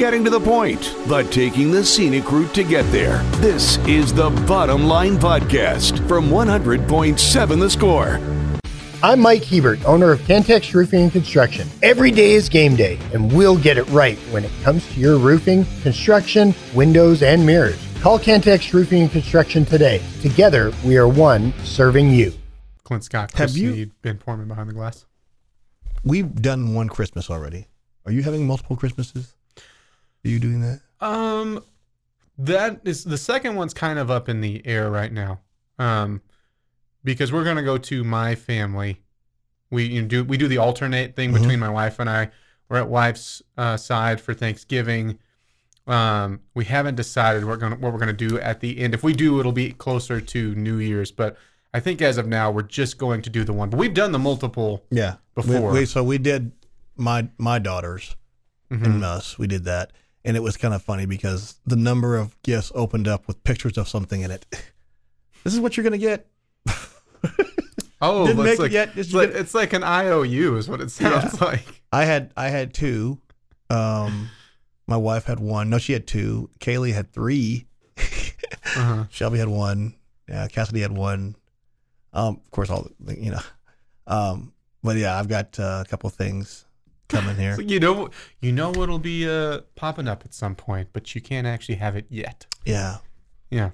getting to the point, but taking the scenic route to get there. This is the Bottom Line Podcast from 100.7 The Score. I'm Mike Hebert, owner of Cantex Roofing and Construction. Every day is game day, and we'll get it right when it comes to your roofing, construction, windows, and mirrors. Call Cantex Roofing and Construction today. Together, we are one serving you. Clint Scott, Have Chris you- Snead, Ben Foreman behind the glass. We've done one Christmas already. Are you having multiple Christmases? Are you doing that? Um, that is the second one's kind of up in the air right now. Um, because we're gonna go to my family. We you know, do we do the alternate thing Mhm. between my wife and I. We're at wife's uh, side for Thanksgiving. Um, we haven't decided what we're gonna what we're gonna do at the end. If we do, it'll be closer to New Year's. But I think as of now, we're just going to do the one. But we've done the multiple. Yeah. Before. We, we, so we did my my daughters Mhm. and us. We did that, and it was kind of funny because the number of gifts opened up with pictures of something in it. This is what you're gonna get. Oh, Didn't it's make it yet, It's like, it's like an IOU is what it sounds like. I had I had two. Um, my wife had one. No, she had two. Kailey had three. Uh-huh. Shelby had one. Uh, Cassidy had one. Um, of course, all the you know. Um, but yeah, I've got uh, a couple things coming here. So you know, you know what'll be uh, popping up at some point, but you can't actually have it yet. Yeah, Yeah.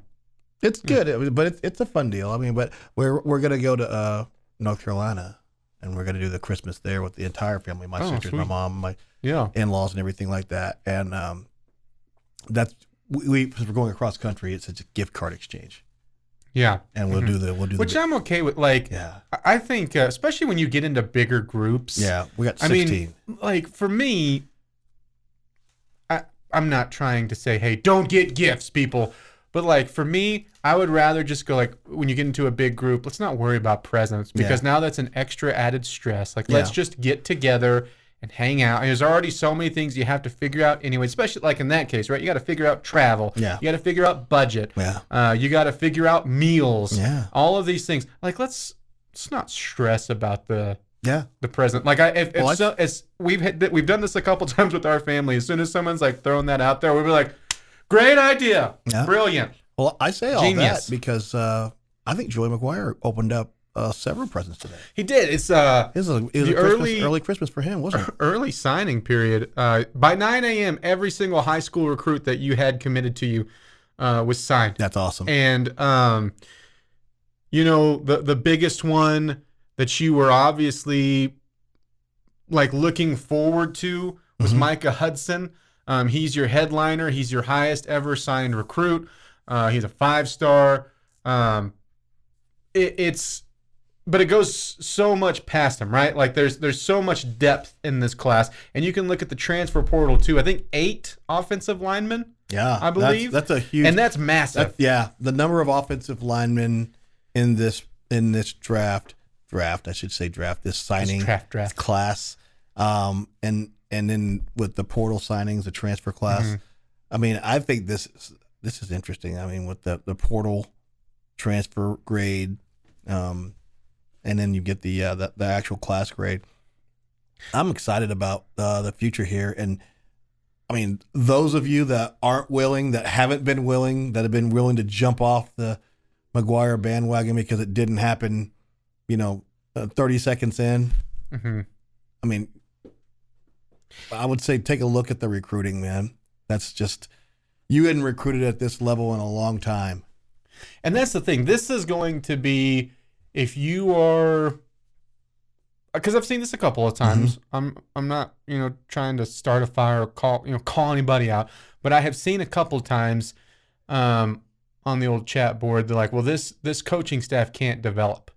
it's good, It- but it's it's a fun deal. I mean, but we're we're gonna go to uh, North Carolina, and we're gonna do the Christmas there with the entire family, my Oh, sisters, my mom, my Yeah. in-laws, and everything like that. And um, that's we, we we're going across country, it's a gift card exchange, Yeah. and we'll Mhm. do the we'll do Which the I'm okay with. Like, yeah I- I think, uh, especially when you get into bigger groups. yeah we got I sixteen. mean, like for me, I I'm not trying to say, hey, don't get gifts, people. But like for me, I would rather just go like when you get into a big group, let's not worry about presents because now that's an extra added stress. Like let's just get together and hang out. And there's already so many things you have to figure out anyway, especially like in that case, right? You got to figure out travel. Yeah. You got to figure out budget. Yeah. Uh, you got to figure out meals. Yeah. All of these things. Like let's let's not stress about the yeah the present. Like I, if, if Well, I- so, as we've had, we've done this a couple times with our family. As soon as someone's like throwing that out there, we'll be like, "Great idea, Yeah. brilliant." Well, I say all Genius. that because uh, I think Joey McGuire opened up uh, several presents today. He did. It's uh It was a, it was The a early- early Christmas for him, wasn't it? early signing period. Uh, by 9 a.m., every single high school recruit that you had committed to you uh, was signed. That's awesome. And um, you know the the biggest one that you were obviously like looking forward to was Mhm. Micah Hudson. Um, he's your headliner. He's your highest ever signed recruit. Uh, he's a five star. Um, it, it's but it goes so much past him, right? Like there's there's so much depth in this class, and you can look at the transfer portal too. I think eight offensive linemen, yeah, I believe. that's, a huge. and that's massive. that- yeah, the number of offensive linemen in this in this draft draft, I should say draft this signing draft, draft. class, um, and and then with the portal signings, the transfer class. Mhm. I mean, I think this is, this is interesting. I mean, with the the portal transfer grade, um, and then you get the uh, the, the actual class grade. I'm excited about uh, the future here, and I mean, those of you that aren't willing, that haven't been willing, that have been willing to jump off the McGuire bandwagon because it didn't happen, you know, uh, 30 seconds in. hmm I mean, I would say take a look at the recruiting, man. That's just you hadn't recruited at this level in a long time. And that's the thing. This is going to be if you are because I've seen this a couple of times. I'm I'm not you know trying to start a fire or call you know call anybody out, but I have seen a couple times um, on the old chat board. They're like, well, this this coaching staff can't develop.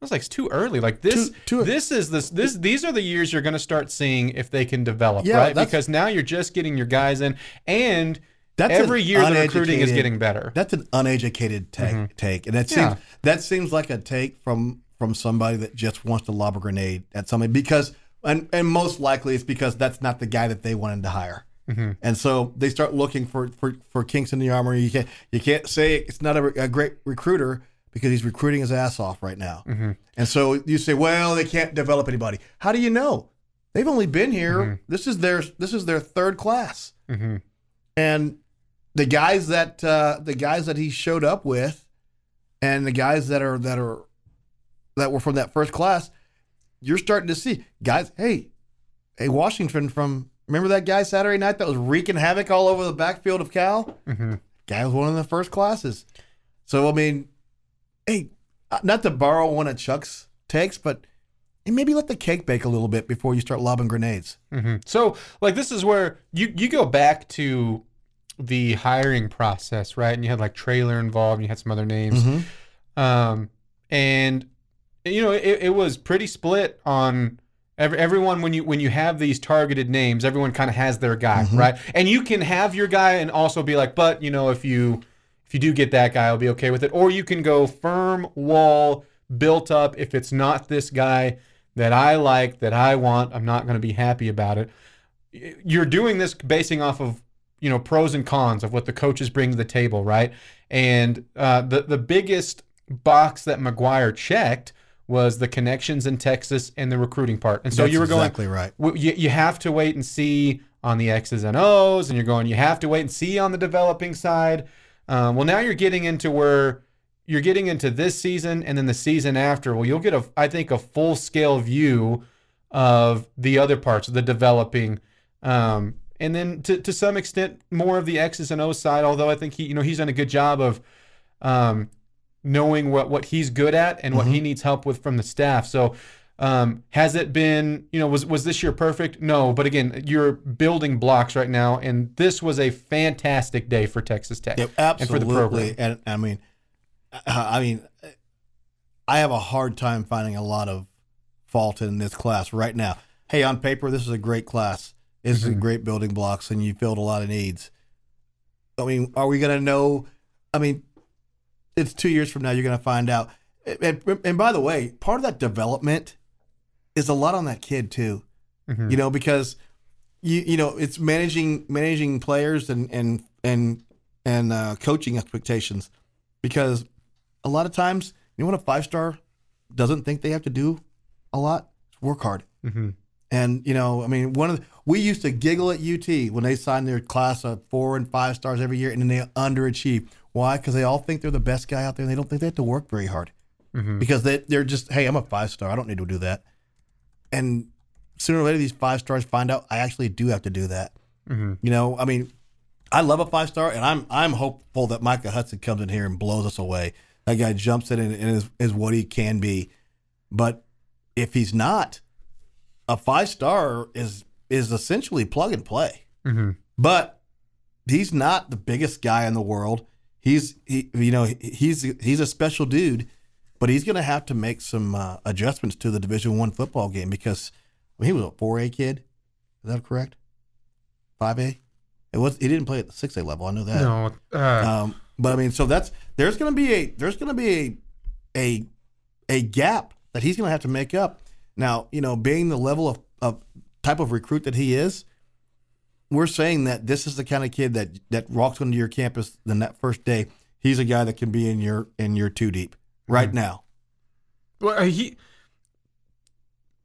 I was like, it's too early. Like this, Too- too- this is this this these are the years you're going to start seeing if they can develop, Yeah, right? Because now you're just getting your guys in, and That's every year the recruiting is getting better. That's an uneducated take, Mhm. take, and that Yeah. seems that seems like a take from from somebody that just wants to lob a grenade at somebody because and and most likely it's because that's not the guy that they wanted to hire. Mhm. And so they start looking for, for, for kinks in the armor. You can't you can't say it's not a, a great recruiter because he's recruiting his ass off right now. Mm-hmm. And so you say, well, they can't develop anybody. How do you know? They've only been here. Mm-hmm. This is their this is their third class. Mhm. and the guys that uh, the guys that he showed up with, and the guys that are that are that were from that first class, you're starting to see guys. Hey, hey, Washington from remember that guy Saturday night that was wreaking havoc all over the backfield of Cal. Mhm. Guy was one of the first classes. So I mean, hey, uh, not to borrow one of Chuck's takes, but hey, maybe let the cake bake a little bit before you start lobbing grenades. hmm So, like, this is where you you go back to the hiring process, right? And you had like Traylor involved, and you had some other names, um, and you know it, it was pretty split on every, everyone when you when you have these targeted names, everyone kind of has their guy, right? And you can have your guy and also be like, but you know, if you if you do get that guy, I'll be okay with it. Or you can go firm wall built up. If it's not this guy that I like, that I want, I'm not going to be happy about it. You're doing this basing off of you know pros and cons of what the coaches bring to the table, right? And uh, the the biggest box that McGuire checked was the connections in Texas and the recruiting part. And so That's you were going exactly right. you, you have to wait and see on the X's and O's, and you're going, you have to wait and see on the developing side. Um, well, now you're getting into where you're getting into this season and then the season after. Well, you'll get a, I think, a full scale view of the other parts of the developing. Um, and then to, to some extent, more of the X's and O's side, although I think he, you know, he's done a good job of um, knowing what, what he's good at and what he needs help with from the staff. So, um, has it been, you know, was was this year perfect? No, but again, you're building blocks right now, and this was a fantastic day for Texas Tech Yep, and for the program. And I mean, I mean, I have a hard time finding a lot of fault in this class right now. Hey, on paper, this is a great class. Is a great building blocks, and you filled a lot of needs. I mean, are we going to know? I mean, it's two years from now. You're going to find out. And, and by the way, part of that development is a lot on that kid too. Mhm. You know, because you you know it's managing managing players and and and and uh, coaching expectations. Because a lot of times, you know what a five star doesn't think they have to do a lot. Work hard. Mhm. And you know, I mean, one of the, we used to giggle at UT when they signed their class of four and five stars every year, and then they underachieve. Why? Because they all think they're the best guy out there, and they don't think they have to work very hard. Mhm. Because they they're just, hey, I'm a five star. I don't need to do that. And sooner or later, these five stars find out I actually do have to do that. Mhm. You know, I mean, I love a five star, and I'm I'm hopeful that Micah Hudson comes in here and blows us away. That guy jumps in and, and is, is what he can be. But if he's not, a five star is is essentially plug and play. Mhm. But he's not the biggest guy in the world. He's he you know he's he's a special dude, but he's going to have to make some uh, adjustments to the Division One football game because I mean, he was a four A kid. Is that correct? Five A. It was. He didn't play at the six A level. I know that. No, uh, Um, but I mean, so that's there's going to be a there's going to be a a a gap that he's going to have to make up. Now, you know, being the level of, of type of recruit that he is, we're saying that this is the kind of kid that that walks onto your campus then that first day. He's a guy that can be in your in your two deep right now. well, he.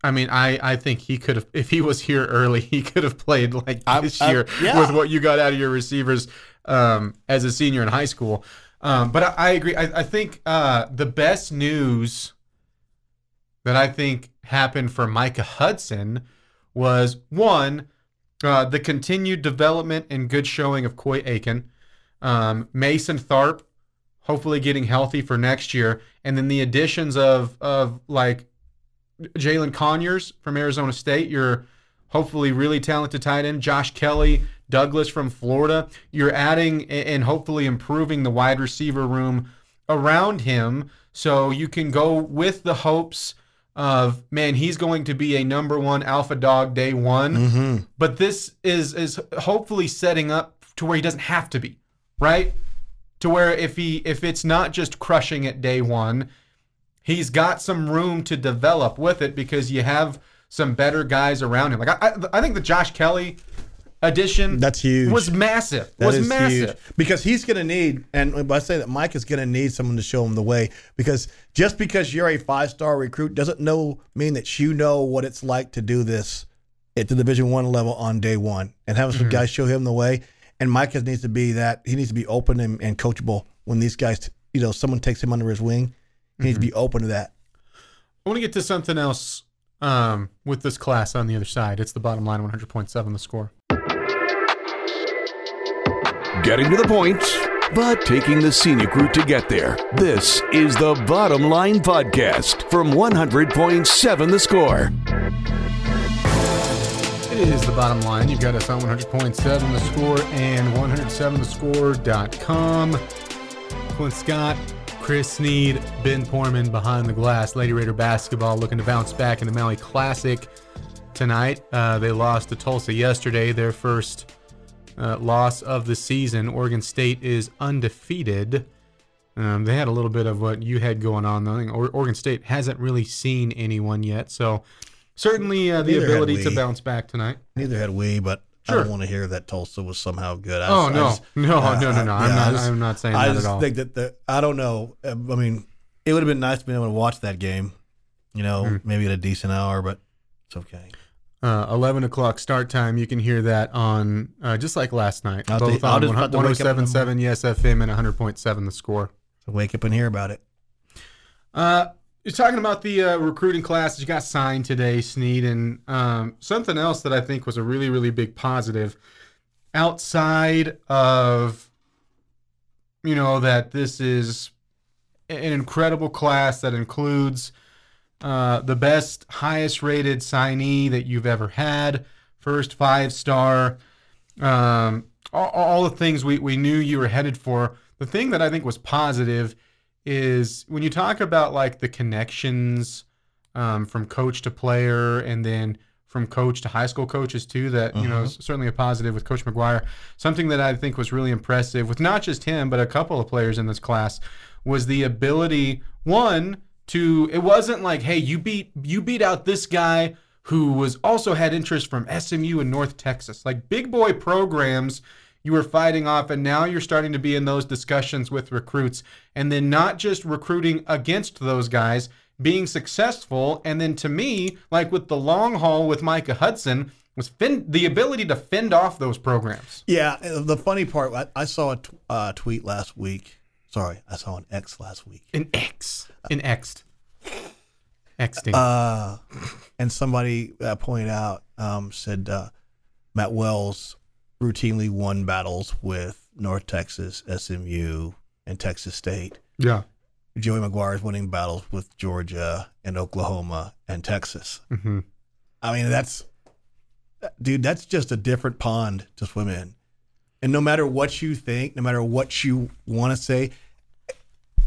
I mean, I, I think he could have if he was here early, he could have played like I- this I- year yeah. with what you got out of your receivers um, as a senior in high school. Um, but I, I agree. I, I think uh, the best news that I think happened for Micah Hudson was one, uh, the continued development and good showing of Coy Eakin, um, Mason Tharp, hopefully getting healthy for next year, and then the additions of of like Jalin Conyers from Arizona State, your hopefully really talented tight end, Josh Kelly, Douglas from Florida. You're adding and hopefully improving the wide receiver room around him so you can go with the hopes of man he's going to be a number one alpha dog day one. Mm-hmm. but this is is hopefully setting up to where he doesn't have to be right? To where if he if it's not just crushing it day one he's got some room to develop with it because you have some better guys around him. Like i i, I think the josh kelly addition That's huge. was massive That was massive huge because he's going to need, and I say that Mike is going to need someone to show him the way. Because just because you're a five star recruit doesn't know mean that you know what it's like to do this at the Division One level on day one, and have some guys show him the way. And Mike has, needs to be that he needs to be open and, and coachable when these guys, you know, someone takes him under his wing. He needs to be open to that. I want to get to something else um, with this class on the other side. It's the bottom line 100.7 the score. Getting to the point, but taking the scenic route to get there. This is the Bottom Line Podcast from 100.7 The Score. It is the bottom line. You've got us on 100.7 the score and 107thescore.com. Clint Scott, Chris Snead, Ben Porman behind the glass. Lady Raider basketball looking to bounce back in the Maui Classic tonight. Uh, they lost to Tulsa yesterday, their first uh, loss of the season. Oregon State is undefeated. Um, they had a little bit of what you had going on. though. Or- Oregon State hasn't really seen anyone yet, so certainly uh, the Neither ability to bounce back tonight. Neither had we, but I don't want to hear that Tulsa was somehow good. I Oh I no, just- no, uh, no, no, no! I'm yeah, not. Just- I'm not saying I that just at all. think that the I don't know. I mean, it would have been nice to be able to watch that game. You know, Hmm. maybe at a decent hour, but it's okay. Uh, 11 o'clock start time. You can hear that on uh, just like last night. I'll both on just have to wake up in the 107.7 Yes FM and 100.7 The Score. So wake up and hear about it. Uh, you're talking about the uh, recruiting class that you got signed today, Snead, and um, something else that I think was a really, really big positive outside of, you know, that this is an incredible class that includes uh, the best, highest rated signee that you've ever had, first five star, um, all, all the things we, we knew you were headed for. The thing that I think was positive is when you talk about like the connections um, from coach to player and then from coach to high school coaches too that you know is certainly a positive with coach mcguire. Something that i think was really impressive with not just him but a couple of players in this class was the ability one to it wasn't like hey you beat you beat out this guy who was also had interest from smu in north texas. Like big boy programs you were fighting off and now you're starting to be in those discussions with recruits. And then not just recruiting against those guys being successful. And then to me like with the long haul with micah hudson was fend, the ability to fend off those programs. Yeah, the funny part, I, I saw a uh, tweet last week. Sorry, I saw an X last week. An x in xed xing Uh, and somebody uh, pointed out, um, said uh, Matt Wells routinely won battles with North Texas, SMU, and Texas State. yeah Joey McGuire is winning battles with Georgia and Oklahoma and Texas. hmm I mean, that's, dude, that's just a different pond to swim in. And no matter what you think, no matter what you want to say,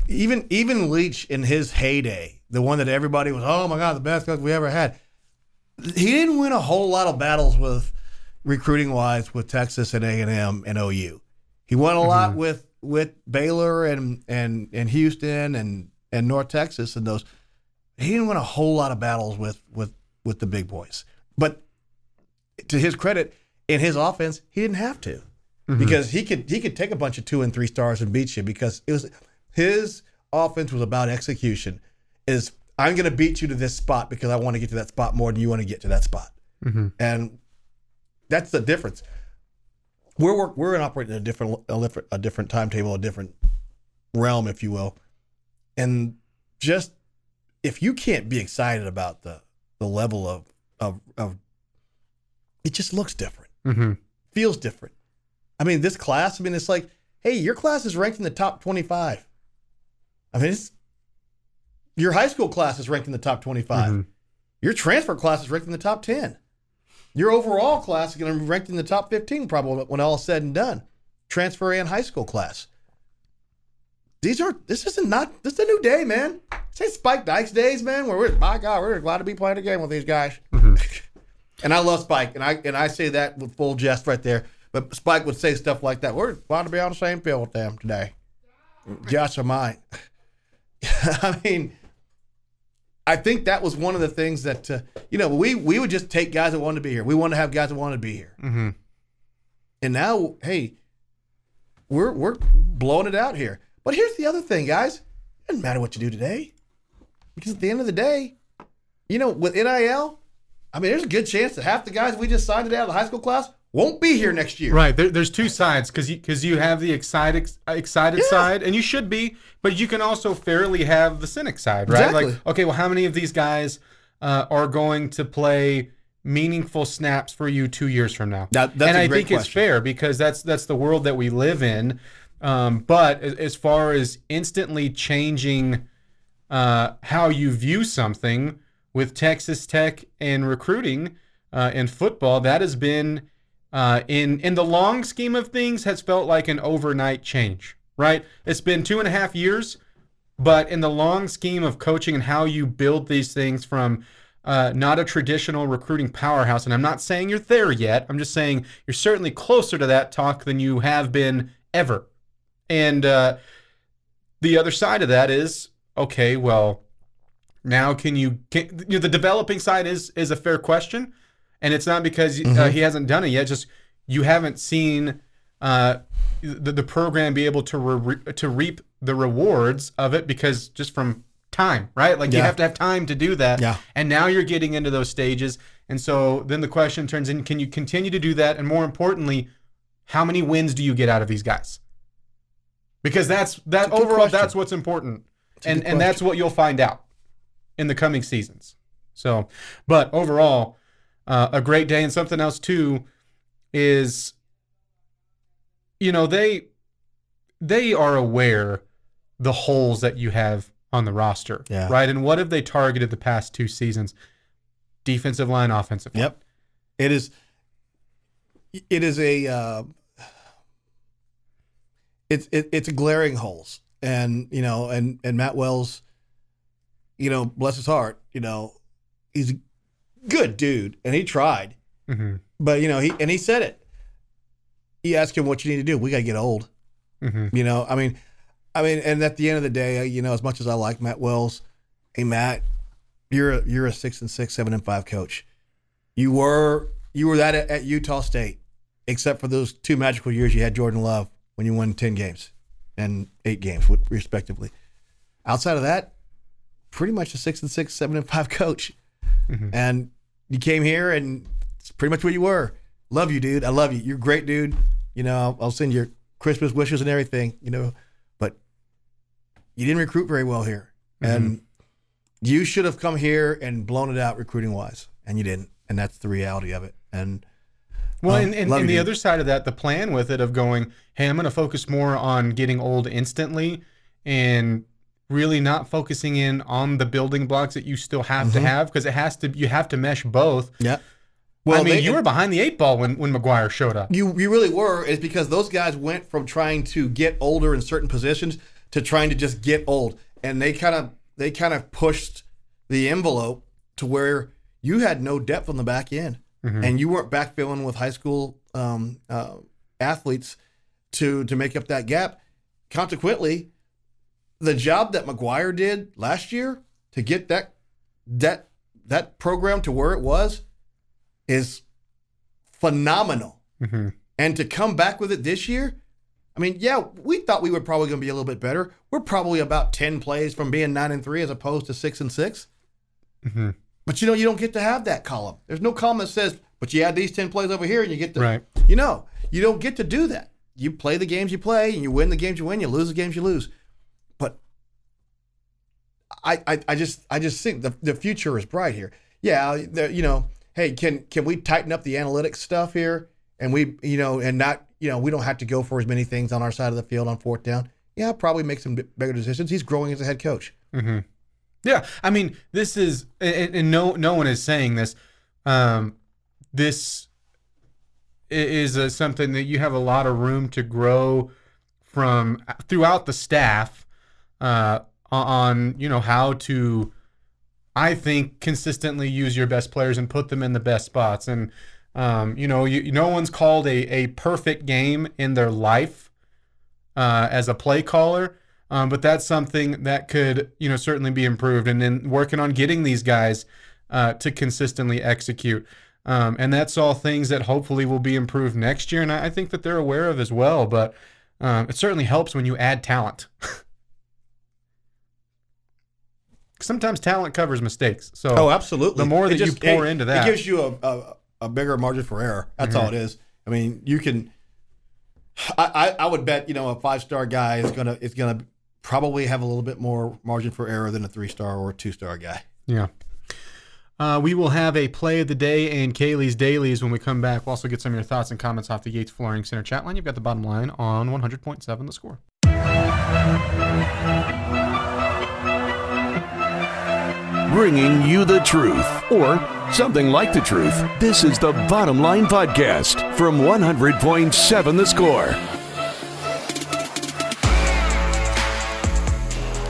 even even Leach in his heyday, the one that everybody was, oh my god, the best coach we ever had. He didn't win a whole lot of battles with recruiting wise with Texas and A and M and OU. He won a mm-hmm. lot with with Baylor and and and Houston and and North Texas and those. He didn't win a whole lot of battles with with with the big boys. But to his credit, in his offense, he didn't have to because he could he could take a bunch of two and three stars and beat you because it was his offense was about execution. Is I'm going to beat you to this spot because I want to get to that spot more than you want to get to that spot, and that's the difference. We're work, we're operating in a different a different a different timetable, a different realm, if you will, and just if you can't be excited about the the level of of, of it just looks different hmm feels different. I mean, this class, I mean, it's like, hey, your class is ranked in the top 25. I mean, it's your high school class is ranked in the top 25. Mhm. Your transfer class is ranked in the top 10. Your overall class is going to be ranked in the top 15 probably when all is said and done. Transfer and high school class. These are this isn't not this is a new day, man. Say Spike Dykes days, man, where we're my God, we're glad to be playing a game with these guys. And I love Spike, and I and I say that with full jest right there. But Spike would say stuff like that. We're glad to be on the same field with them today. Josh am I. I mean, I think that was one of the things that uh, you know we we would just take guys that wanted to be here. We wanted to have guys that wanted to be here. hmm And now, hey, we're we're blowing it out here. But here's the other thing, guys. It doesn't matter what you do today, because at the end of the day, you know, with NIL, I mean, there's a good chance that half the guys we just signed today out of the high school class won't be here next year. Right. There, there's two sides because you because you have the excited excited Yeah. side, and you should be, but you can also fairly have the cynic side, right? Exactly. Like, okay, well, how many of these guys uh, are going to play meaningful snaps for you two years from now? That- that's and I think it's fair because that's that's the world that we live in. Um, but as, as far as instantly changing uh, how you view something with Texas Tech and recruiting uh, and football, that has been uh, in in the long scheme of things has felt like an overnight change. Right? It's been two and a half years, but in the long scheme of coaching and how you build these things from uh, not a traditional recruiting powerhouse, and I'm not saying you're there yet. I'm just saying you're certainly closer to that talk than you have been ever. And uh, the other side of that is okay. Well, now can you, can, you know, the developing side is is a fair question, and it's not because uh, he hasn't done it yet. Just you haven't seen uh, the the program be able to re- to reap the rewards of it because just from time, right? Like you have to have time to do that. Yeah. And now you're getting into those stages, and so then the question turns in: Can you continue to do that? And more importantly, how many wins do you get out of these guys? Because that's that good overall. question. That's what's important, a and and that's what you'll find out in the coming seasons. So, but overall, uh, a great day and something else too is, you know, they they are aware the holes that you have on the roster, Yeah. right? And what have they targeted the past two seasons? Defensive line, offensive line. Yep. It is. It is a. Uh, it's it, it's glaring holes, and you know, and and Matt Wells, you know, bless his heart, you know, he's good dude, and he tried, hmm but you know, he and he said it. He asked him, "What you need to do? We got to get old." hmm You know, I mean, I mean, and at the end of the day, you know, as much as I like Matt Wells, hey Matt, you're a, you're a six and six, seven and five coach. You were you were that at, at Utah State, except for those two magical years you had Jordan Love when you won ten games and eight games, respectively. Outside of that, pretty much a six and six, seven and five coach. And you came here, and it's pretty much what you were. Love you, dude. I love you. You're a great, dude. You know, I'll, I'll send your Christmas wishes and everything. You know, but you didn't recruit very well here, and you should have come here and blown it out recruiting wise, and you didn't. And that's the reality of it. And Well, Um, and, and, and the other side of that, the plan with it of going, hey, I'm going to focus more on getting old instantly and really not focusing in on the building blocks that you still have Mm-hmm. to have because it has to, you have to mesh both. yeah, Well, I mean, they- you were behind the eight ball when, when McGuire showed up. You you really were is because those guys went from trying to get older in certain positions to trying to just get old, and they kind of they kind of pushed the envelope to where you had no depth on the back end, and you weren't backfilling with high school um, uh, athletes to to make up that gap. Consequently, the job that McGuire did last year to get that that that program to where it was is phenomenal. hmm And to come back with it this year, I mean, yeah, we thought we were probably going to be a little bit better. We're probably about 10 plays from being 9 and 3 as opposed to 6 and 6. hmm But you know, you don't get to have that column. There's no column that says, but you add these 10 plays over here and you get to, Right. you know, you don't get to do that. You play the games you play and you win the games you win, you lose the games you lose. I, I, I just, I just think the, the future is bright here. Yeah, the, you know, hey, can can we tighten up the analytics stuff here? And we, you know, and not, you know, we don't have to go for as many things on our side of the field on fourth down. Yeah, probably make some bigger decisions. He's growing as a head coach. hmm Yeah, I mean, this is, and, no, no one is saying this. Um, this is something that you have a lot of room to grow from throughout the staff uh, on, you know, how to, I think, consistently use your best players and put them in the best spots. And, um, you know, you, no one's called a, a perfect game in their life uh, as a play caller. Um, but that's something that could, you know, certainly be improved. And then working on getting these guys uh, to consistently execute. Um, and that's all things that hopefully will be improved next year. And I, I think that they're aware of as well. But um, it certainly helps when you add talent. sometimes talent covers mistakes. So Oh, absolutely. The more that you pour it- into that, it gives you a, a, a bigger margin for error. That's all it is. I mean, you can. I, I, I would bet you know a five star guy is gonna is gonna probably have a little bit more margin for error than a three star or a two star guy. Yeah. Uh, we will have a play of the day and Kailey's dailies when we come back. We'll also get some of your thoughts and comments off the Yates Flooring Center chat line. You've got the bottom line on 100.7 the score. Bringing you the truth, or something like the truth. This is the Bottom Line Podcast from 100.7 The Score.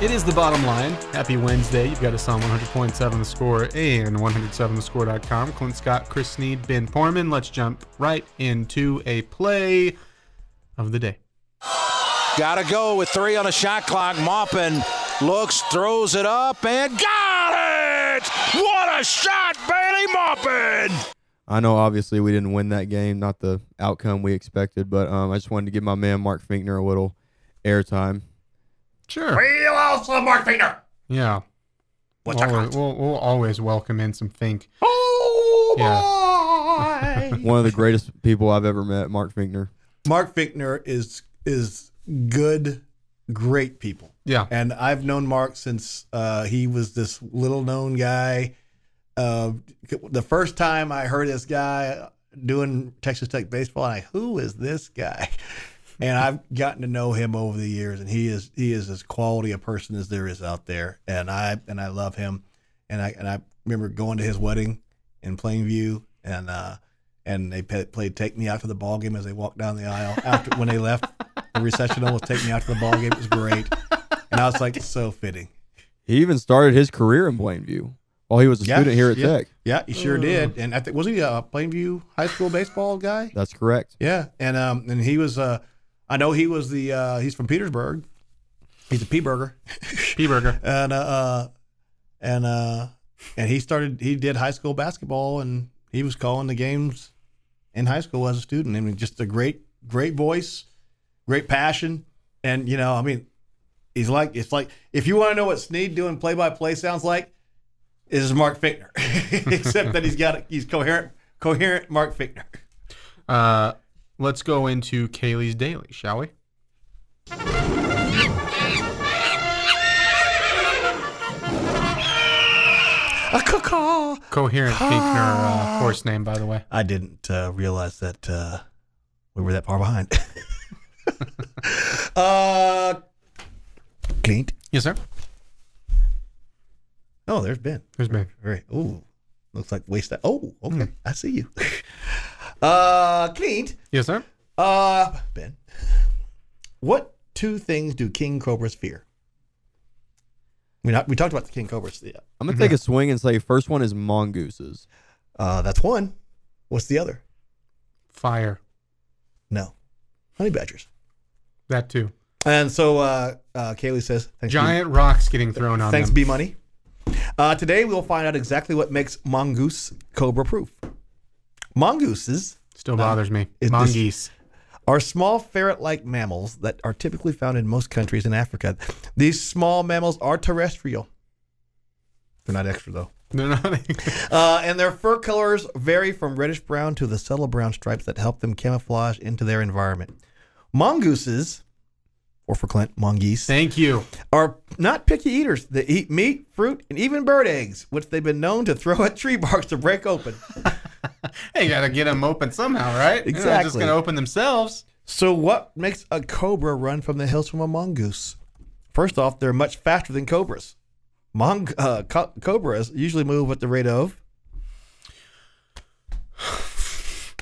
It is the bottom line. Happy Wednesday. You've got us on 100.7 the score and 107thescore.com. Clint Scott, Chris Snead, Ben Porman. Let's jump right into a play of the day. Gotta go with three on the shot clock. Maupin looks, throws it up, and got it! What a shot, Bailey Maupin! I know obviously we didn't win that game, not the outcome we expected, but um, I just wanted to give my man Mark Finkner a little airtime. Sure. We also Mark Finger. Yeah. What's We'll our always, we'll, we'll always welcome in some Fink. Oh Yeah. boy! One of the greatest people I've ever met, Mark Finkner. Mark Finkner is is good, great people. Yeah. And I've known Mark since uh, he was this little known guy. Uh, the first time I heard this guy doing Texas Tech baseball, I who is this guy? And I've gotten to know him over the years, and he is he is as quality a person as there is out there, and I and I love him, and I and I remember going to his wedding in Plainview, and uh, and they pa- played "Take Me Out to the Ball Game" as they walked down the aisle after when they left. The recessional was "Take Me Out to the Ball Game." It was great, and I was like, so fitting. He even started his career in Plainview while he was a student here at yeah, Tech. Yeah, he sure did. And I think was he a Plainview High School baseball guy? That's correct. Yeah, and um, and he was uh, I know he was the uh, he's from Petersburg. He's a P burger, P Burger. and uh, uh, and uh, and he started he did high school basketball, and he was calling the games in high school as a student. I mean, just a great great voice, great passion, and you know, I mean, he's like it's like if you want to know what Snead doing play by play sounds like, is Mark Finkner, except that he's got he's coherent coherent Mark Finkner. Uh, let's go into Kailey's daily, shall we? A caw Coherent Finkner uh, horse name, by the way. I didn't uh, realize that uh, we were that far behind. uh, Clint. Yes, sir. Oh, there's Ben. There's Ben. All right. Ooh, looks like waste. That. Oh, okay. I see you. uh, Clint. Yes, sir. Uh, Ben. What two things do king cobras fear? We not, we talked about the king cobras. Yeah. I'm gonna take a swing and say first one is mongooses. Uh, that's one. What's the other? Fire. No, honey badgers. That too. And so uh, uh, Kailey says, thanks Giant rocks getting thrown on Thanks, them. B Money. Uh, today we'll find out exactly what makes mongoose cobra proof. Mongooses Still bothers me. Mongoose. are small ferret-like mammals that are typically found in most countries in Africa. These small mammals are terrestrial. They're not extra though. No, no. Uh, and their fur colors vary from reddish brown to the subtle brown stripes that help them camouflage into their environment. Mongooses, or for Clint, Mongeese. Thank you. are not picky eaters. They eat meat, fruit, and even bird eggs, which they've been known to throw at tree barks to break open. Hey, you gotta get them open somehow, right? They're not just gonna open themselves. So, what makes a cobra run from the hills from a mongoose? First off, they're much faster than cobras. Mong- uh, co- cobras usually move at the rate of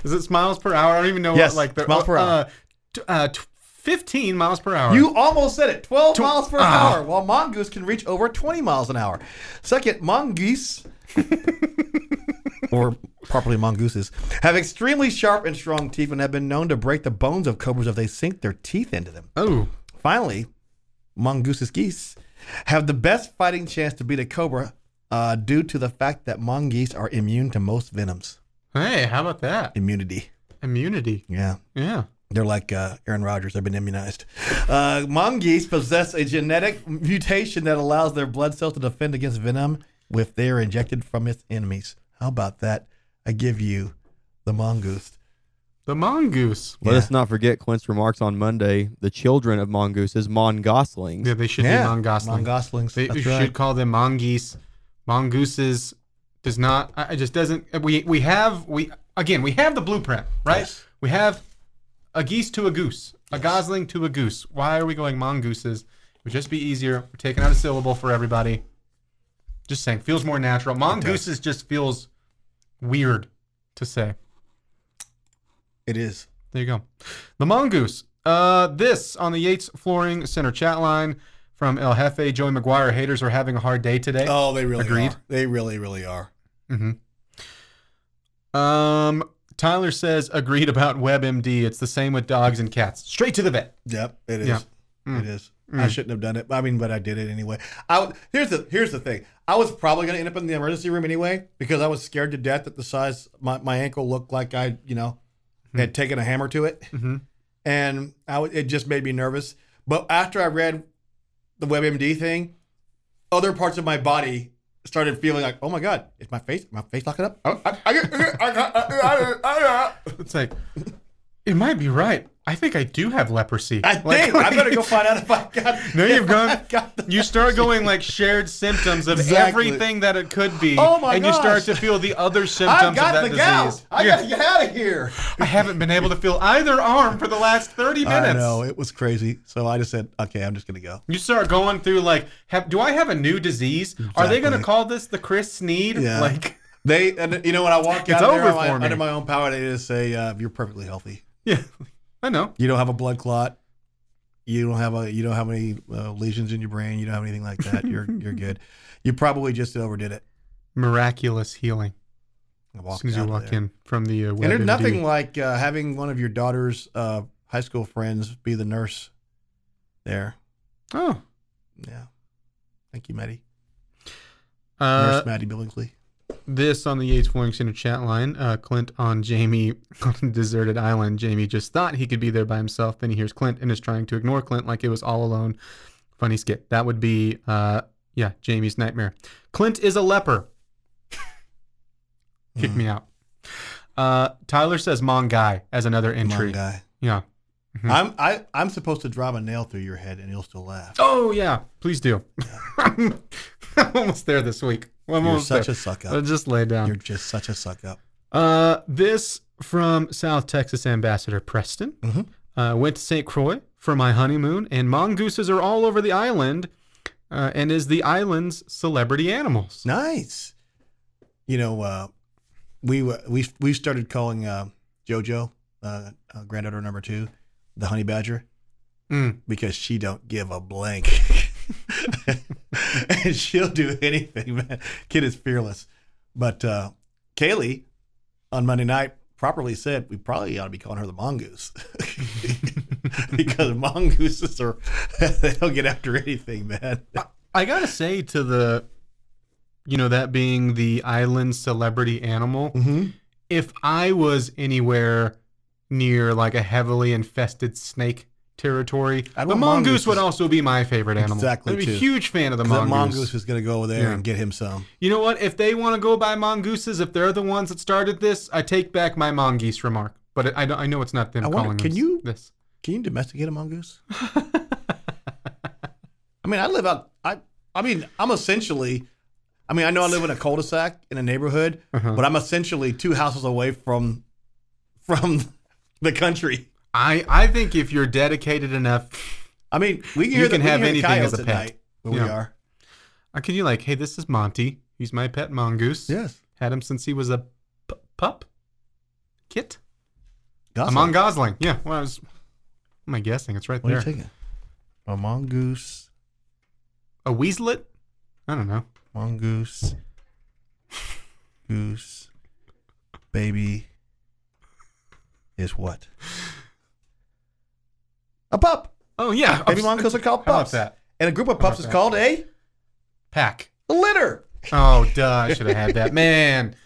Is it miles per hour? I don't even know Yes, what like the miles per hour. Uh, t- uh, t- 15 miles per hour. You almost said it. 12 Tw- miles per Ah. hour, while mongoose can reach over 20 miles an hour. Second, mongoose, or properly mongooses, have extremely sharp and strong teeth and have been known to break the bones of cobras if they sink their teeth into them. Oh, Finally, mongooses geese have the best fighting chance to beat a cobra uh, due to the fact that mongoose are immune to most venoms. hey, how about that? Immunity. Immunity. Yeah. Yeah. They're like uh, Aaron Rodgers. They've been immunized. Uh, mongoose possess a genetic mutation that allows their blood cells to defend against venom if they are injected from its enemies. How about that? I give you the mongoose. The mongoose. Let Yeah. us not forget Clint's remarks on Monday. The children of mongooses, mongoslings. Yeah, they should yeah, be mongosling. Mongoslings. They That's you right. should call them mongoose. Mongooses does not. I- It just doesn't. We we have we again we have the blueprint right. Yes. We have a geese to a goose, a gosling to a goose. Why are we going mongooses? It would just be easier. We're taking out a syllable for everybody. Just saying, feels more natural. Mongooses just feels weird to say. It is. There you go. The mongoose. Uh, this on the Yates Flooring Center chat line from El Jefe. Joey McGuire haters are having a hard day today. Oh, they really Agreed. are. They really, really are. Um, Tyler says agreed about WebMD. It's the same with dogs and cats. Straight to the vet. Yep, it is. Yeah. Hmm. It is. I hmm. shouldn't have done it. I mean, but I did it anyway. I here's the here's the thing. I was probably going to end up in the emergency room anyway because I was scared to death that the size my, my ankle looked like I you know hmm. had taken a hammer to it, mm-hmm. and I it just made me nervous. But after I read the WebMD thing, other parts of my body started feeling like, oh my god, is my face my face locking up? Oh, It's like it might be right. I think I do have leprosy. I Like- think I better go find out if I got. If you've gone. Got the- You start going like shared symptoms of Exactly. everything that it could be, Oh my and you start to feel the other symptoms I've got of the that gout. disease. I Yeah. gotta get out of here. I haven't been able to feel either arm for the last thirty minutes. I know it was crazy. So I just said, okay, I'm just gonna go. You start going through like, have, do I have a new disease? Are they going to call this the Chris Snead? Yeah. Like, They and you know when I walk It's out of there over my- for under my own power, they just say uh, you're perfectly healthy. yeah, I know. You don't have a blood clot. You don't have a you don't have any uh, lesions in your brain. You don't have anything like that. You're you're good. You probably just overdid it. Miraculous healing as soon as you walk there. in from the uh, And there's nothing like uh, having one of your daughter's uh, high school friends be the nurse there. Oh, Yeah. Thank you, Maddie. uh, Nurse Maddie Billingsley. This on the Yates Flooring Center chat line. Uh, Clint on Jamie on a deserted island. Jamie just thought he could be there by himself. Then he hears Clint and is trying to ignore Clint like it was all alone. Funny skit. That would be, uh, yeah, Jamie's nightmare. Clint is a leper. Kick me out. Uh, Tyler says Mongai as another entry. Yeah. I'm I, I'm supposed to drive a nail through your head and you'll still laugh. Oh yeah, please do. I'm almost there this week. I'm You're almost such there. a suck up. just lay down. You're just such a suck up. Uh, this from South Texas Ambassador Preston. Mhm. Uh, went to St. Croix for my honeymoon, and mongooses are all over the island, uh, and is the island's celebrity animals. Nice. You know, uh, we we we started calling uh, JoJo, uh, uh, granddaughter number two, the honey badger Mm. because she don't give a blank, and she'll do anything. Man, kid is fearless. But uh, Kailey on Monday night properly said we probably ought to be calling her the mongoose because mongooses are they'll get after anything, man. I gotta say to the, you know, that being the island celebrity animal, Mm-hmm. if I was anywhere near like a heavily infested snake territory, the want mongoose would also be my favorite animal. Exactly, I'd be a too. huge fan of the mongoose. mongoose is going to go over there Yeah. and get him some. You know what? If they want to go by mongooses, if they're the ones that started this, I take back my mongoose remark. But I, I know it's not them I wonder, calling can you- this. Can you domesticate a mongoose? I mean, I live out. I I mean, I'm essentially. I mean, I know I live in a cul-de-sac in a neighborhood, Uh-huh. but I'm essentially two houses away from from the country. I, I think if you're dedicated enough, I mean, we can You the, can we have anything as a pet. where we are. I can you like, hey, this is Monty. He's my pet mongoose. Yes, Had him since he was a p- pup, kit. Gosling. A mon gosling. Yeah. Well, I was. What am I guessing? It's right What are there. you taking? A mongoose, A weaselet? I don't know. mongoose, goose, baby is what? A pup. Oh yeah. Baby mongooses are called How about pups. that? And a group of pups is that? called a Pack. A litter. Oh, duh. I should have had that. Man,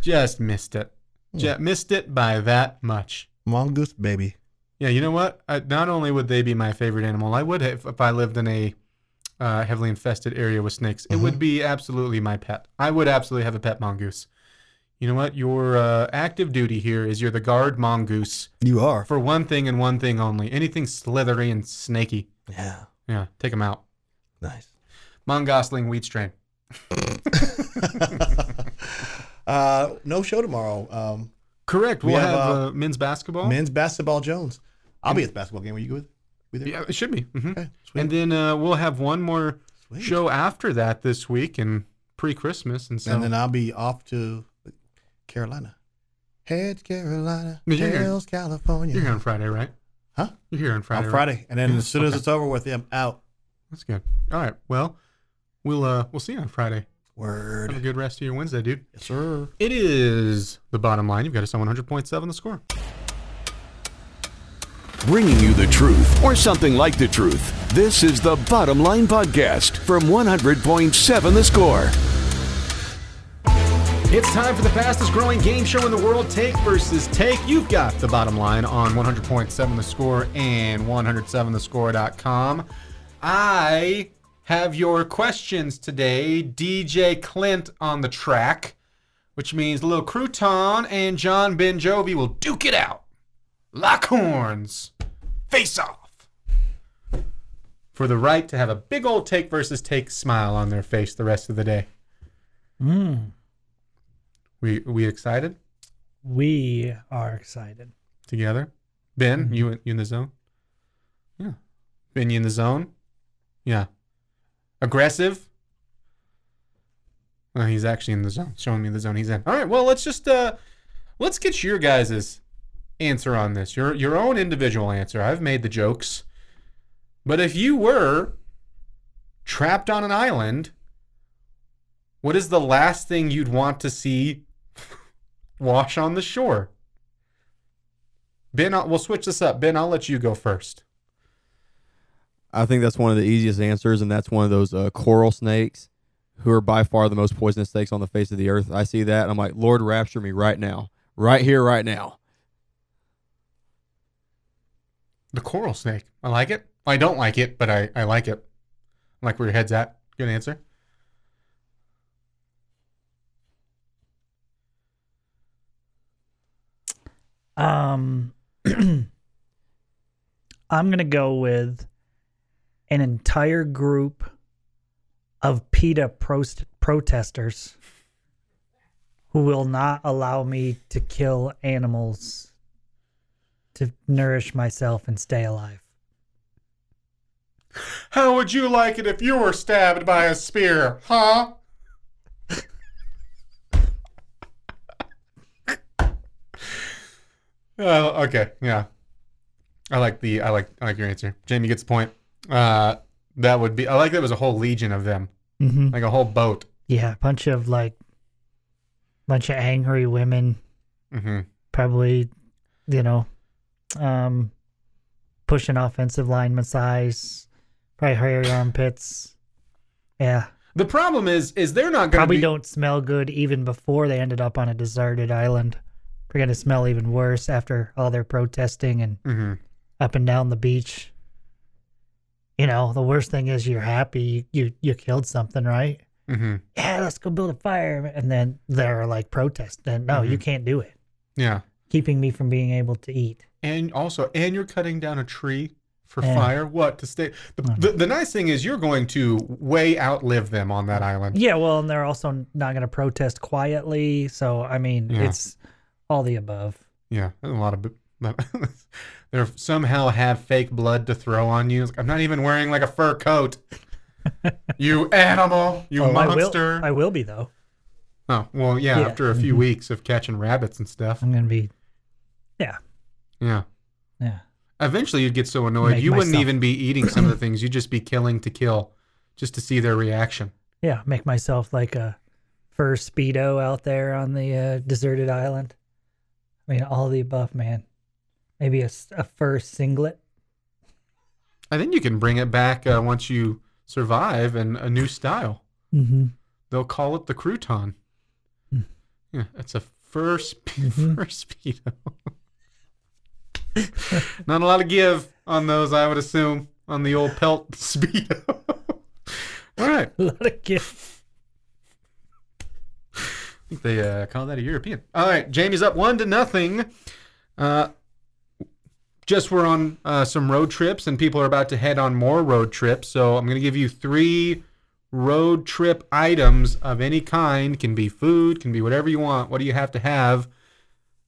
just missed it. Just missed it by that much. Mongoose baby. Yeah, you know what? I, not only would they be my favorite animal, I would have, if I lived in a uh, heavily infested area with snakes. It would be absolutely my pet. I would absolutely have a pet mongoose. You know what? Your uh, active duty here is you're the guard mongoose You are. for one thing and one thing only. Anything slithery and snaky. Yeah. Yeah, take them out. Nice. Mongosling wheat strain. Uh, no show tomorrow. Um, Correct. We We'll have, have, uh, uh, men's basketball. men's basketball Jones. I'll be at the basketball game. Will you go with? Yeah, it should be. hmm Okay. And then uh, we'll have one more Sweet. show after that this week and pre-Christmas, and so and then I'll be off to Carolina. Heads Carolina, But you're here. tails California. you're here on Friday, right? Huh? You're here on Friday. on right? Friday, and then as soon as it's over with, I'm out. That's good. All right. Well, we'll uh we'll see you on Friday. Word. Have a Word. good rest of your Wednesday, dude. Yes, sir. It is the bottom line. You've got us on 100.7 the score. Bringing you the truth, or something like the truth. This is the Bottom Line Podcast from 100.7 The Score. It's time for the fastest growing game show in the world, Take versus Take. You've got the bottom line on 100.7 The Score and 107thescore.com. I have your questions today. DJ Clint on the track, which means Lil Crouton and John Ben Jovi will duke it out. Lock horns. Face off. For the right to have a big old Take versus Take smile on their face the rest of the day. Mm, We we excited? we are excited. together. Ben, you in- you in the zone? Yeah. Ben, you in the zone? Yeah. Aggressive? Oh, he's actually in the zone, showing me the zone he's in. All right, well, let's just uh let's get your guys' answer on this. Your your own individual answer. I've made the jokes. But if you were trapped on an island, what is the last thing you'd want to see wash on the shore? Ben, I'll, we'll switch this up. Ben, I'll let you go first. I think that's one of the easiest answers, and that's one of those uh, coral snakes, who are by far the most poisonous snakes on the face of the earth. I see that, and I'm like, Lord, rapture me right now, right here, right now. The coral snake. I like it. I don't like it, but I, I like it. I like where your head's at. Good answer. Um, I'm gonna go with an entire group of PETA prost- protesters who will not allow me to kill animals to nourish myself and stay alive. How would you like it if you were stabbed by a spear, huh? Oh, okay, yeah. I like the I like I like your answer. Jamie gets the point. Uh, that would be I like that was a whole legion of them, Mm-hmm. like a whole boat. Yeah, a bunch of like, bunch of angry women, hmm probably, you know, um, pushing offensive lineman size, probably hairy armpits. Yeah, The problem is, is they're not going to probably be, don't smell good even before they ended up on a deserted island. They're gonna smell even worse after all their protesting and Mhm. up and down the beach. You know, the worst thing is you're happy you you, you killed something, right? hmm Yeah, let's go build a fire, and then they're like protesting. No, you can't do it. Yeah. Keeping me from being able to eat. And also, and you're cutting down a tree for Yeah. fire. What to stay? The, Mhm. the, the nice thing is you're going to way outlive them on that island. Yeah, well, and they're also not going to protest quietly. So, I mean, Yeah. it's all the above. Yeah, a lot of. they somehow have fake blood to throw on you. I'm not even wearing like a fur coat. you animal! You Oh, I will, I will be though. oh well, yeah, Yeah. After a few Mhm. weeks of catching rabbits and stuff. I'm going to be. Yeah, Yeah. yeah. Eventually, you'd get so annoyed Make you wouldn't even be eating some of the things. You'd just be killing to kill, just to see their reaction. Yeah, make myself like a fur speedo out there on the uh, deserted island. I mean, all the above, man. Maybe a fur singlet. I think you can bring it back uh, once you survive and a new style. Mm-hmm. They'll call it the crouton. Mm. Yeah, it's a fur, spe- Mhm. fur speedo. Not a lot of give on those, I would assume, on the old pelt speedo. All right. A lot of gift. They uh, call that a European. All right, Jamie's up one to nothing. Uh, just we're on uh, some road trips, and people are about to head on more road trips. So I'm going to give you three road trip items of any kind. Can be food, can be whatever you want. What do you have to have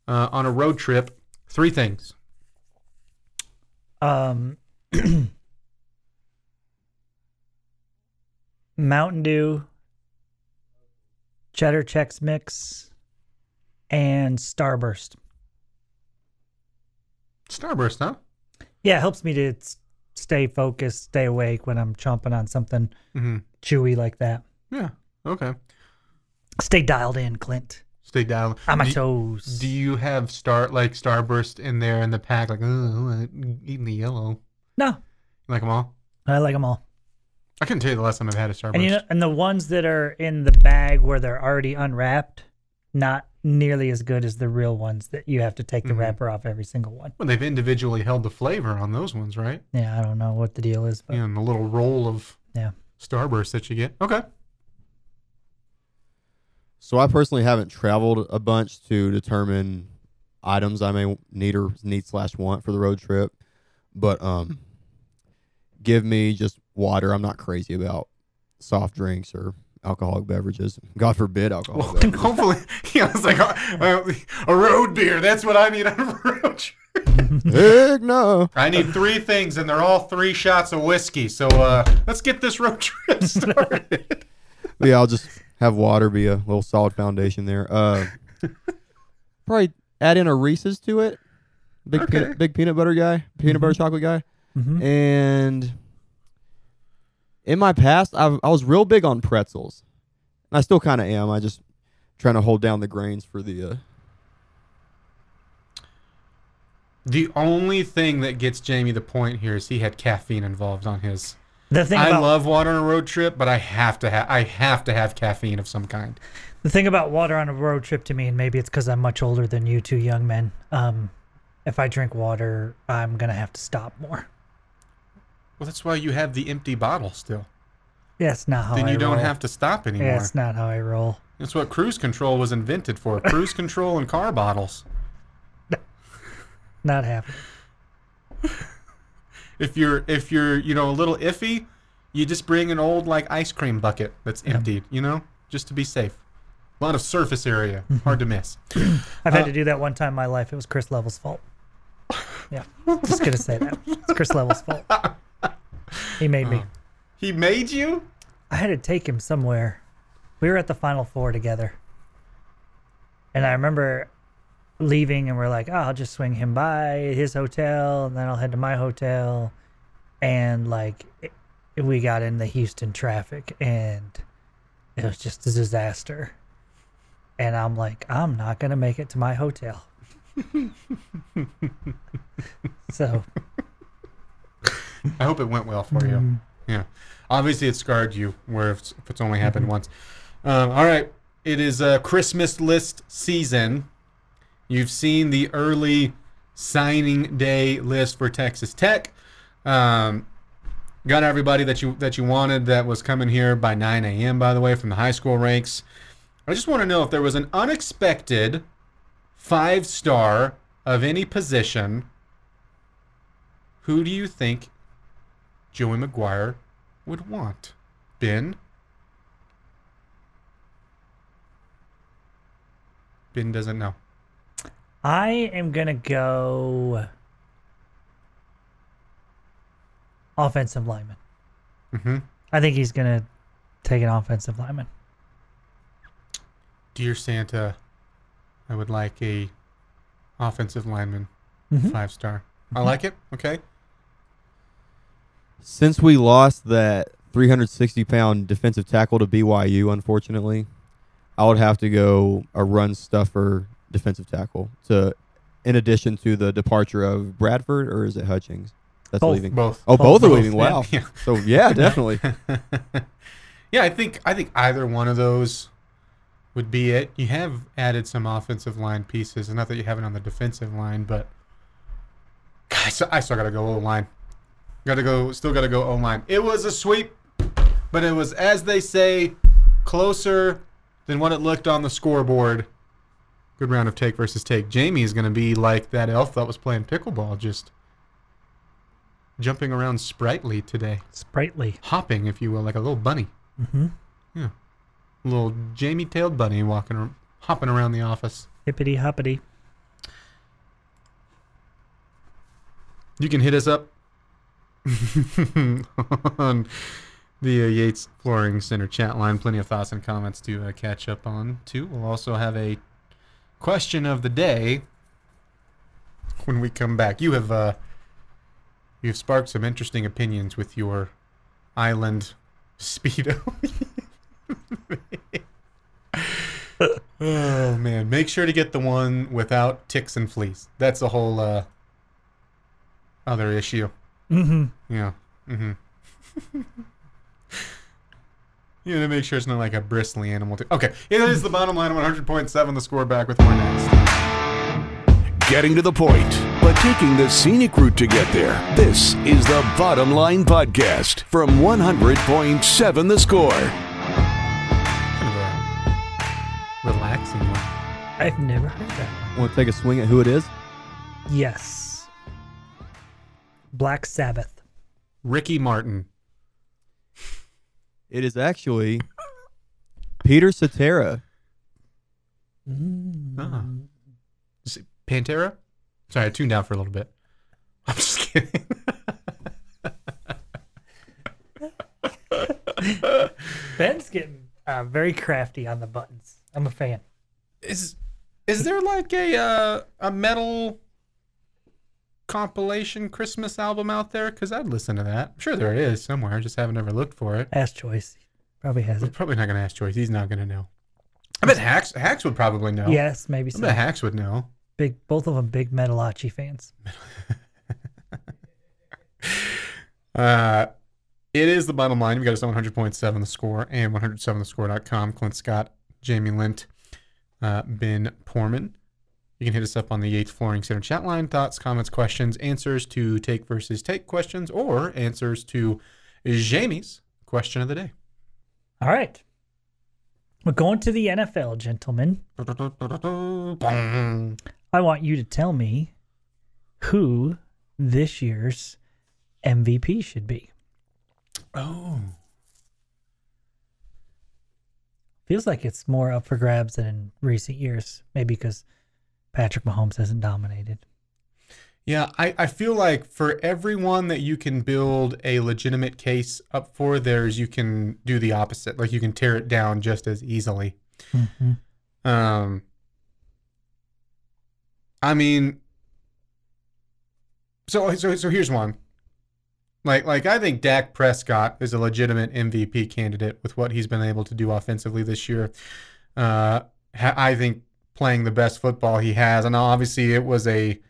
uh, on a road trip? Three things. Um, Mountain Dew, Cheddar Chex Mix, and Starburst. Starburst, huh? Yeah, it helps me to stay focused, stay awake when I'm chomping on something Mm-hmm. chewy like that. Yeah. Okay. Stay dialed in, Clint. Stay down. On my do, toes. do you have star like Starburst in there in the pack? Like, eating the yellow. no, You like them all? I like them all. I couldn't tell you the last time I've had a Starburst. And you know, and the ones that are in the bag where they're already unwrapped, not nearly as good as the real ones that you have to take the Mhm. wrapper off every single one. well, they've individually held the flavor on those ones, right? Yeah, I don't know what the deal is, but Yeah, and the little roll of yeah. Starburst that you get. Okay. So I personally haven't traveled a bunch to determine items I may need or need slash want for the road trip, but um, give me just water. I'm not crazy about soft drinks or alcoholic beverages. God forbid alcohol. Well, beverages. hopefully, yeah, it's like a, a road beer. That's what I need on a road trip. Heck no. I need three things, and they're all three shots of whiskey. So uh, let's get this road trip started. Yeah, I'll just have water be a little solid foundation there. Uh, probably add in a Reese's to it. Big Okay. peanut, big peanut butter guy, peanut butter chocolate guy. Mhm. And in my past, I, I was real big on pretzels. And I still kind of am. I just trying to hold down the grains for the. Uh, the only thing that gets Jamie the point here is he had caffeine involved on his. The thing I about love water on a road trip, but I have to have I have to have caffeine of some kind. the thing about water on a road trip to me, and maybe it's because I'm much older than you two young men. Um, if I drink water, I'm gonna have to stop more. Well, that's why you have the empty bottle still. It's not how then I you don't roll. have to stop anymore. That's not how I roll. That's what cruise control was invented for. Cruise control and car bottles. Not happening. If you're if you're you know a little iffy, you just bring an old like ice cream bucket that's emptied. You know, just to be safe. A lot of surface area, hard to miss. I've Uh, had to do that one time in my life. It was Chris Level's fault. Yeah, just gonna say that. It's Chris Level's fault. He made me. Uh, he made you. I had to take him somewhere. We were at the Final Four together. And I remember leaving and we're like, oh, I'll just swing him by his hotel and then I'll head to my hotel. And like, it, we got in the Houston traffic and it was just a disaster. And I'm like, I'm not going to make it to my hotel. so, I hope it went well for you. Yeah. Obviously, it scarred you. Where if, if it's only happened once. Um, all right. It is a Christmas list season. You've seen the early signing day list for Texas Tech. Um, got everybody that you that you wanted that was coming here by 9 a.m. By the way, from the high school ranks. I just want to know if there was an unexpected five star of any position. Who do you think Joey McGuire would want? Ben? Ben doesn't know. I am going to go offensive lineman. Mm-hmm. I think he's going to take an offensive lineman. Dear Santa, I would like a offensive lineman, Mhm. five star. I like it. Okay. Since we lost that 360 pound defensive tackle to BYU, unfortunately, I would have to go a run stuffer defensive tackle to, in addition to the departure of Bradford or is it Hutchings that's Both. leaving? Both. Oh, both, are leaving. yeah. Wow. Yeah. So yeah, definitely. yeah, I think I think either one of those would be it. You have added some offensive line pieces, and not that you haven't on the defensive line, but I still, I still gotta go O line. Gotta go. Still gotta go O line. It was a sweep, but it was as they say, closer than what it looked on the scoreboard. Good round of take versus take. Jamie is gonna be like that elf that was playing pickleball, just jumping around sprightly today, Sprightly. hopping, if you will, like a little bunny. Mm-hmm. Yeah, a little Jamie-tailed bunny walking, hopping around the office. Hippity hoppity. You can hit us up on the uh, Yates Flooring Center chat line. Plenty of thoughts and comments to uh, catch up on, too. We'll also have a question of the day when we come back. You have uh, you've sparked some interesting opinions with your island speedo. oh man, make sure to get the one without ticks and fleas. That's a whole uh, other issue. Mm-hmm. Yeah. Mm-hmm. you know, to make sure it's not like a bristly animal. Too. Okay, it is the bottom line. 100.7. The score back with more next. Getting to the point, but taking the scenic route to get there. This is the Bottom Line Podcast from 100.7 The Score. Kind of a relaxing one. I've never heard that. Want to take a swing at who it is? Yes. Black Sabbath. Ricky Martin. It is actually Peter Cetera. Ah. Is it Pantera? Sorry, I tuned out for a little bit. I'm just kidding. Ben's getting uh, very crafty on the buttons. I'm a fan. is is there like a uh, a metal compilation Christmas album out there? Because I'd listen to that. I'm sure there is somewhere. I just haven't ever looked for it. Ask Choice. Probably has We're it. probably not going to ask Choice. He's not going to know. I bet Hacks Hacks would probably know. Yes, maybe I so. bet Hacks would know. Big, both of them big Metalachi fans. Uh, it is the bottom line. We've got us on 100.7 the score and 107thescore.com. Clint Scott, Jamie Lent, uh, Ben Porman. You can hit us up on the Yates Flooring Center chat line. Thoughts, comments, questions, answers to take versus take questions, or answers to Jamie's question of the day. All right. We're going to the NFL, gentlemen. I want you to tell me who this year's MVP should be. Oh. Feels like it's more up for grabs than in recent years. Maybe because Patrick Mahomes hasn't dominated. Yeah, I, I feel like for everyone that you can build a legitimate case up for, there's you can do the opposite. Like you can tear it down just as easily. Mm-hmm. Um, I mean, so so so here's one. Like like I think Dak Prescott is a legitimate MVP candidate with what he's been able to do offensively this year. Uh, I think playing the best football he has, and obviously it was a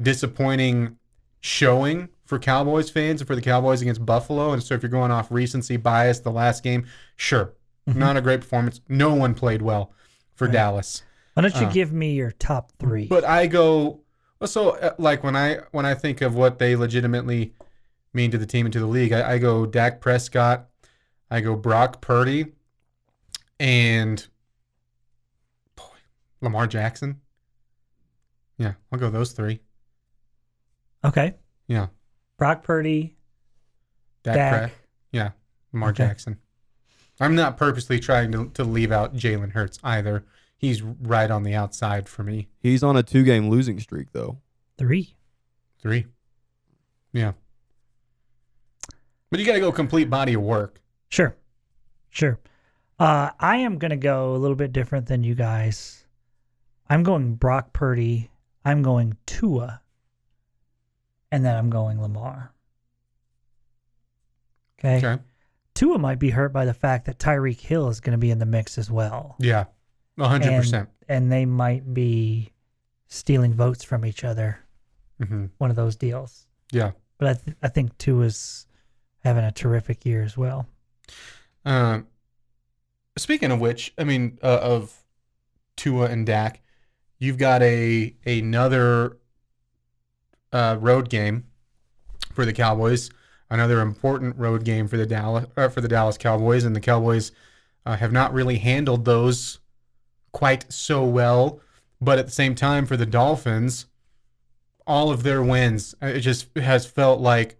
disappointing showing for Cowboys fans and for the Cowboys against Buffalo. And so if you're going off recency bias, the last game, sure, not a great performance. No one played well for Right. Dallas. Why don't you Uh, give me your top three? But I go so uh, like when I when I think of what they legitimately mean to the team and to the league, I, I go Dak Prescott, I go Brock Purdy, and Lamar Jackson. Yeah, I'll go those three. okay. Yeah, Brock Purdy, Dak, Dak. Pre- yeah, Lamar Okay. Jackson. I'm not purposely trying to to leave out Jalen Hurts either. He's right on the outside for me. He's on a two game losing streak, though. three. Three. Yeah. But you got to go complete body of work. Sure. Sure. Uh, I am going to go a little bit different than you guys. I'm going Brock Purdy. I'm going Tua. And then I'm going Lamar. Okay. Okay. Tua might be hurt by the fact that Tyreek Hill is going to be in the mix as well. Yeah. A hundred And- percent. And they might be stealing votes from each other. Mm-hmm. One of those deals. Yeah. But I, th- I think Tua's having a terrific year as well. Um, speaking of which, I mean, uh, of Tua and Dak, you've got a another uh, road game for the Cowboys. Another important road game for the Dallas uh, for the Dallas Cowboys, and the Cowboys uh, have not really handled those quite so well. But at the same time, for the Dolphins, all of their wins, uh, it just has felt like.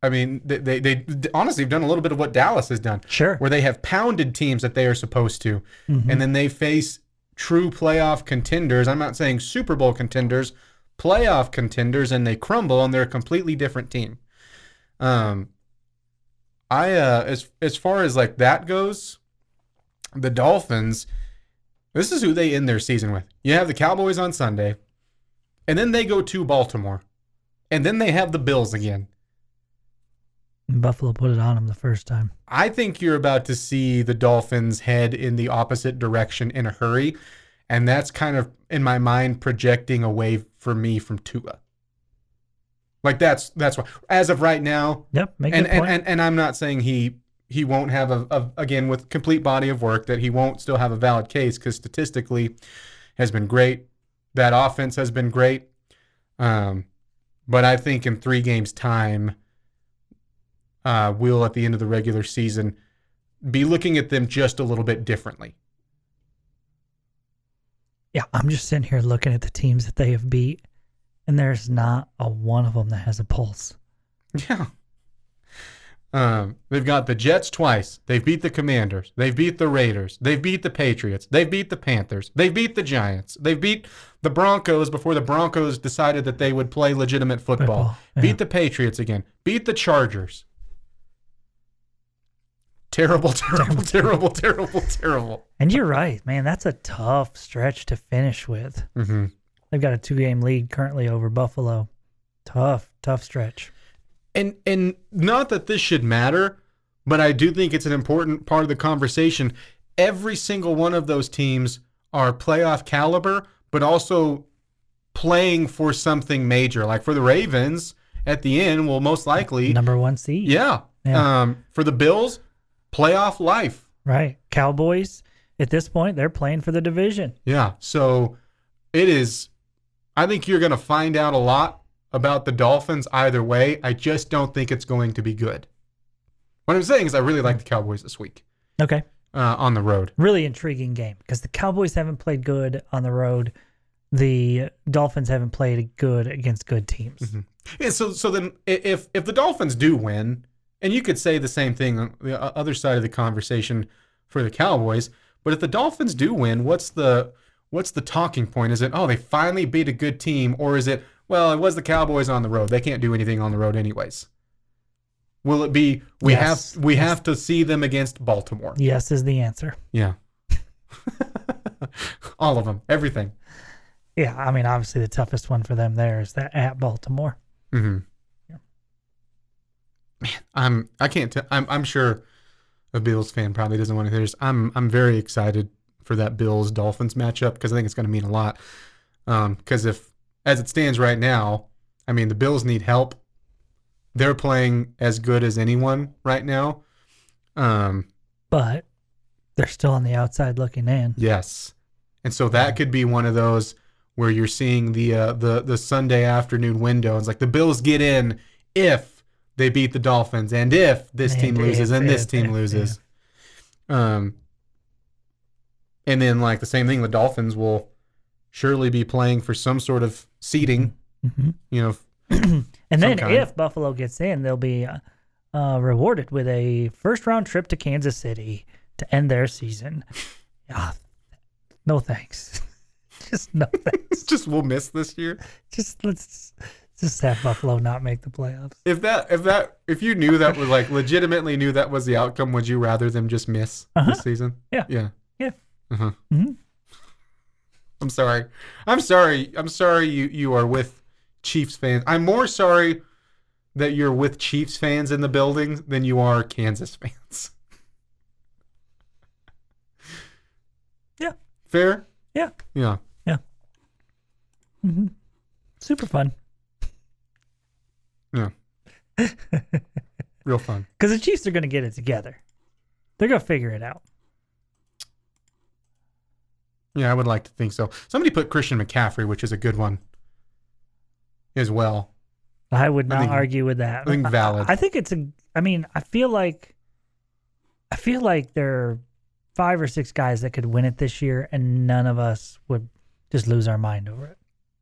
I mean, they, they, they honestly have done a little bit of what Dallas has done Sure. where they have pounded teams that they are supposed to, and then they face true playoff contenders. I'm not saying Super Bowl contenders, playoff contenders, and they crumble, and they're a completely different team. Um, I uh, as as far as like that goes, the Dolphins. This is who they end their season with. You have the Cowboys on Sunday, and then they go to Baltimore, and then they have the Bills again. Buffalo put it on him the first time. I think you're about to see the Dolphins head in the opposite direction in a hurry. And that's kind of, in my mind, projecting away for me from Tua. Like that's that's why as of right now, Yep. Make and, and, and and I'm not saying he he won't have a, a again with complete body of work that he won't still have a valid case because statistically has been great. That offense has been great. Um, but I think in three games time, uh, we'll at the end of the regular season be looking at them just a little bit differently. yeah, I'm just sitting here looking at the teams that they have beat, and there's not a one of them that has a pulse. Yeah. Um, they've got the Jets twice. They've beat the Commanders. They've beat the Raiders. They've beat the Patriots. They've beat the Panthers. They've beat the Giants. They've beat the Broncos before the Broncos decided that they would play legitimate football. Football, yeah. Beat the Patriots again. Beat the Chargers. Terrible, terrible, terrible, terrible, terrible. And you're right, man. That's a tough stretch to finish with. Mm-hmm. They've got a two game lead currently over Buffalo. Tough, tough stretch. and and not that this should matter, but I do think it's an important part of the conversation. Every single one of those teams are playoff caliber, but also playing for something major. Like for the Ravens, at the end, will most likely, Number one seed. yeah. Yeah. Um, for the Bills, playoff life. Right. Cowboys, at this point, they're playing for the division. Yeah. So it is. I think you're going to find out a lot about the Dolphins either way. I just don't think it's going to be good. What I'm saying is, I really like the Cowboys this week Okay. uh, on the road. Really intriguing game because the Cowboys haven't played good on the road. The Dolphins haven't played good against good teams. Yeah. So so then if if the Dolphins do win, and you could say the same thing on the other side of the conversation for the Cowboys, but if the Dolphins do win, what's the what's the talking point? Is it oh they finally beat a good team, or is it well it was the Cowboys on the road? They can't do anything on the road anyways. Will it be we Yes. have we have to see them against Baltimore? Yes, is the answer. Yeah. All of them, everything. Yeah, I mean, obviously the toughest one for them there is that at Baltimore. Mm-hmm. Man, I'm I can't. I'm I'm sure a Bills fan probably doesn't want to hear this. I'm I'm very excited for that Bills Dolphins matchup because I think it's going to mean a lot. Because if as it stands right now, I mean the Bills need help. They're playing as good as anyone right now. Um, But they're still on the outside looking in. Yes, and so that could be one of those where you're seeing the uh, the the Sunday afternoon window. It's like the Bills get in if they beat the Dolphins, and if this team And loses, if, and this if, team loses. Um, and then like the same thing, the Dolphins will surely be playing for some sort of seeding. Mhm. You know, And then kind. if Buffalo gets in, they'll be uh, uh, rewarded with a first round trip to Kansas City to end their season. Ah, no thanks. Just no thanks. just we'll miss this year. Just let's just have Buffalo not make the playoffs. If that if that if you knew that was like legitimately knew that was the outcome, would you rather them just miss Uh-huh. this season? Yeah. Yeah. Yeah. Uh-huh. Mhm. I'm sorry. I'm sorry. I'm sorry you you are with Chiefs fans. I'm more sorry that you're with Chiefs fans in the building than you are Kansas fans. Yeah. Fair? Yeah. Yeah. Yeah. Mm-hmm. Super fun. Yeah. Real fun. Because the Chiefs are going to get it together. They're going to figure it out. Yeah, I would like to think so. Somebody put Christian McCaffrey, which is a good one, as well. I would I not think- argue with that. I think valid. I, think it's a. I mean, I feel like, I feel like there are five or six guys that could win it this year, and none of us would just lose our mind over it.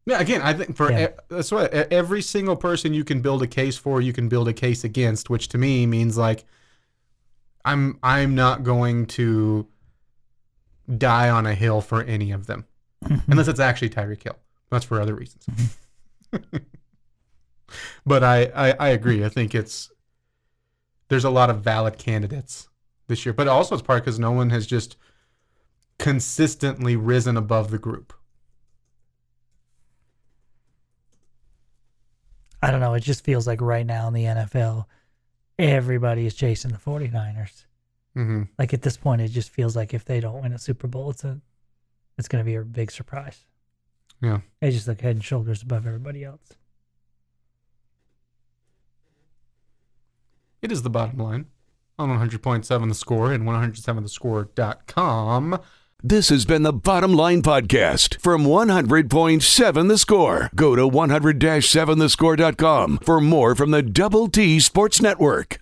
Yeah, again, I think for Yeah. that's why e- every single person you can build a case for, you can build a case against, which to me means like I'm I'm not going to die on a hill for any of them, mm-hmm. unless it's actually Tyreek Hill. That's for other reasons. Mm-hmm. but I, I I agree. I think it's there's a lot of valid candidates this year, but also it's part because no one has just consistently risen above the group. I don't know. It just feels like right now in the NFL, everybody is chasing the 49ers. Mm-hmm. Like at this point, it just feels like if they don't win a Super Bowl, it's a, it's going to be a big surprise. Yeah. They just look head and shoulders above everybody else. It is the bottom line on 100.7 the score and 107thescore.com. This has been the Bottom Line Podcast from 100.7 The Score. Go to 100-7thescore.com for more from the Double T Sports Network.